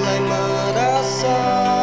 lá em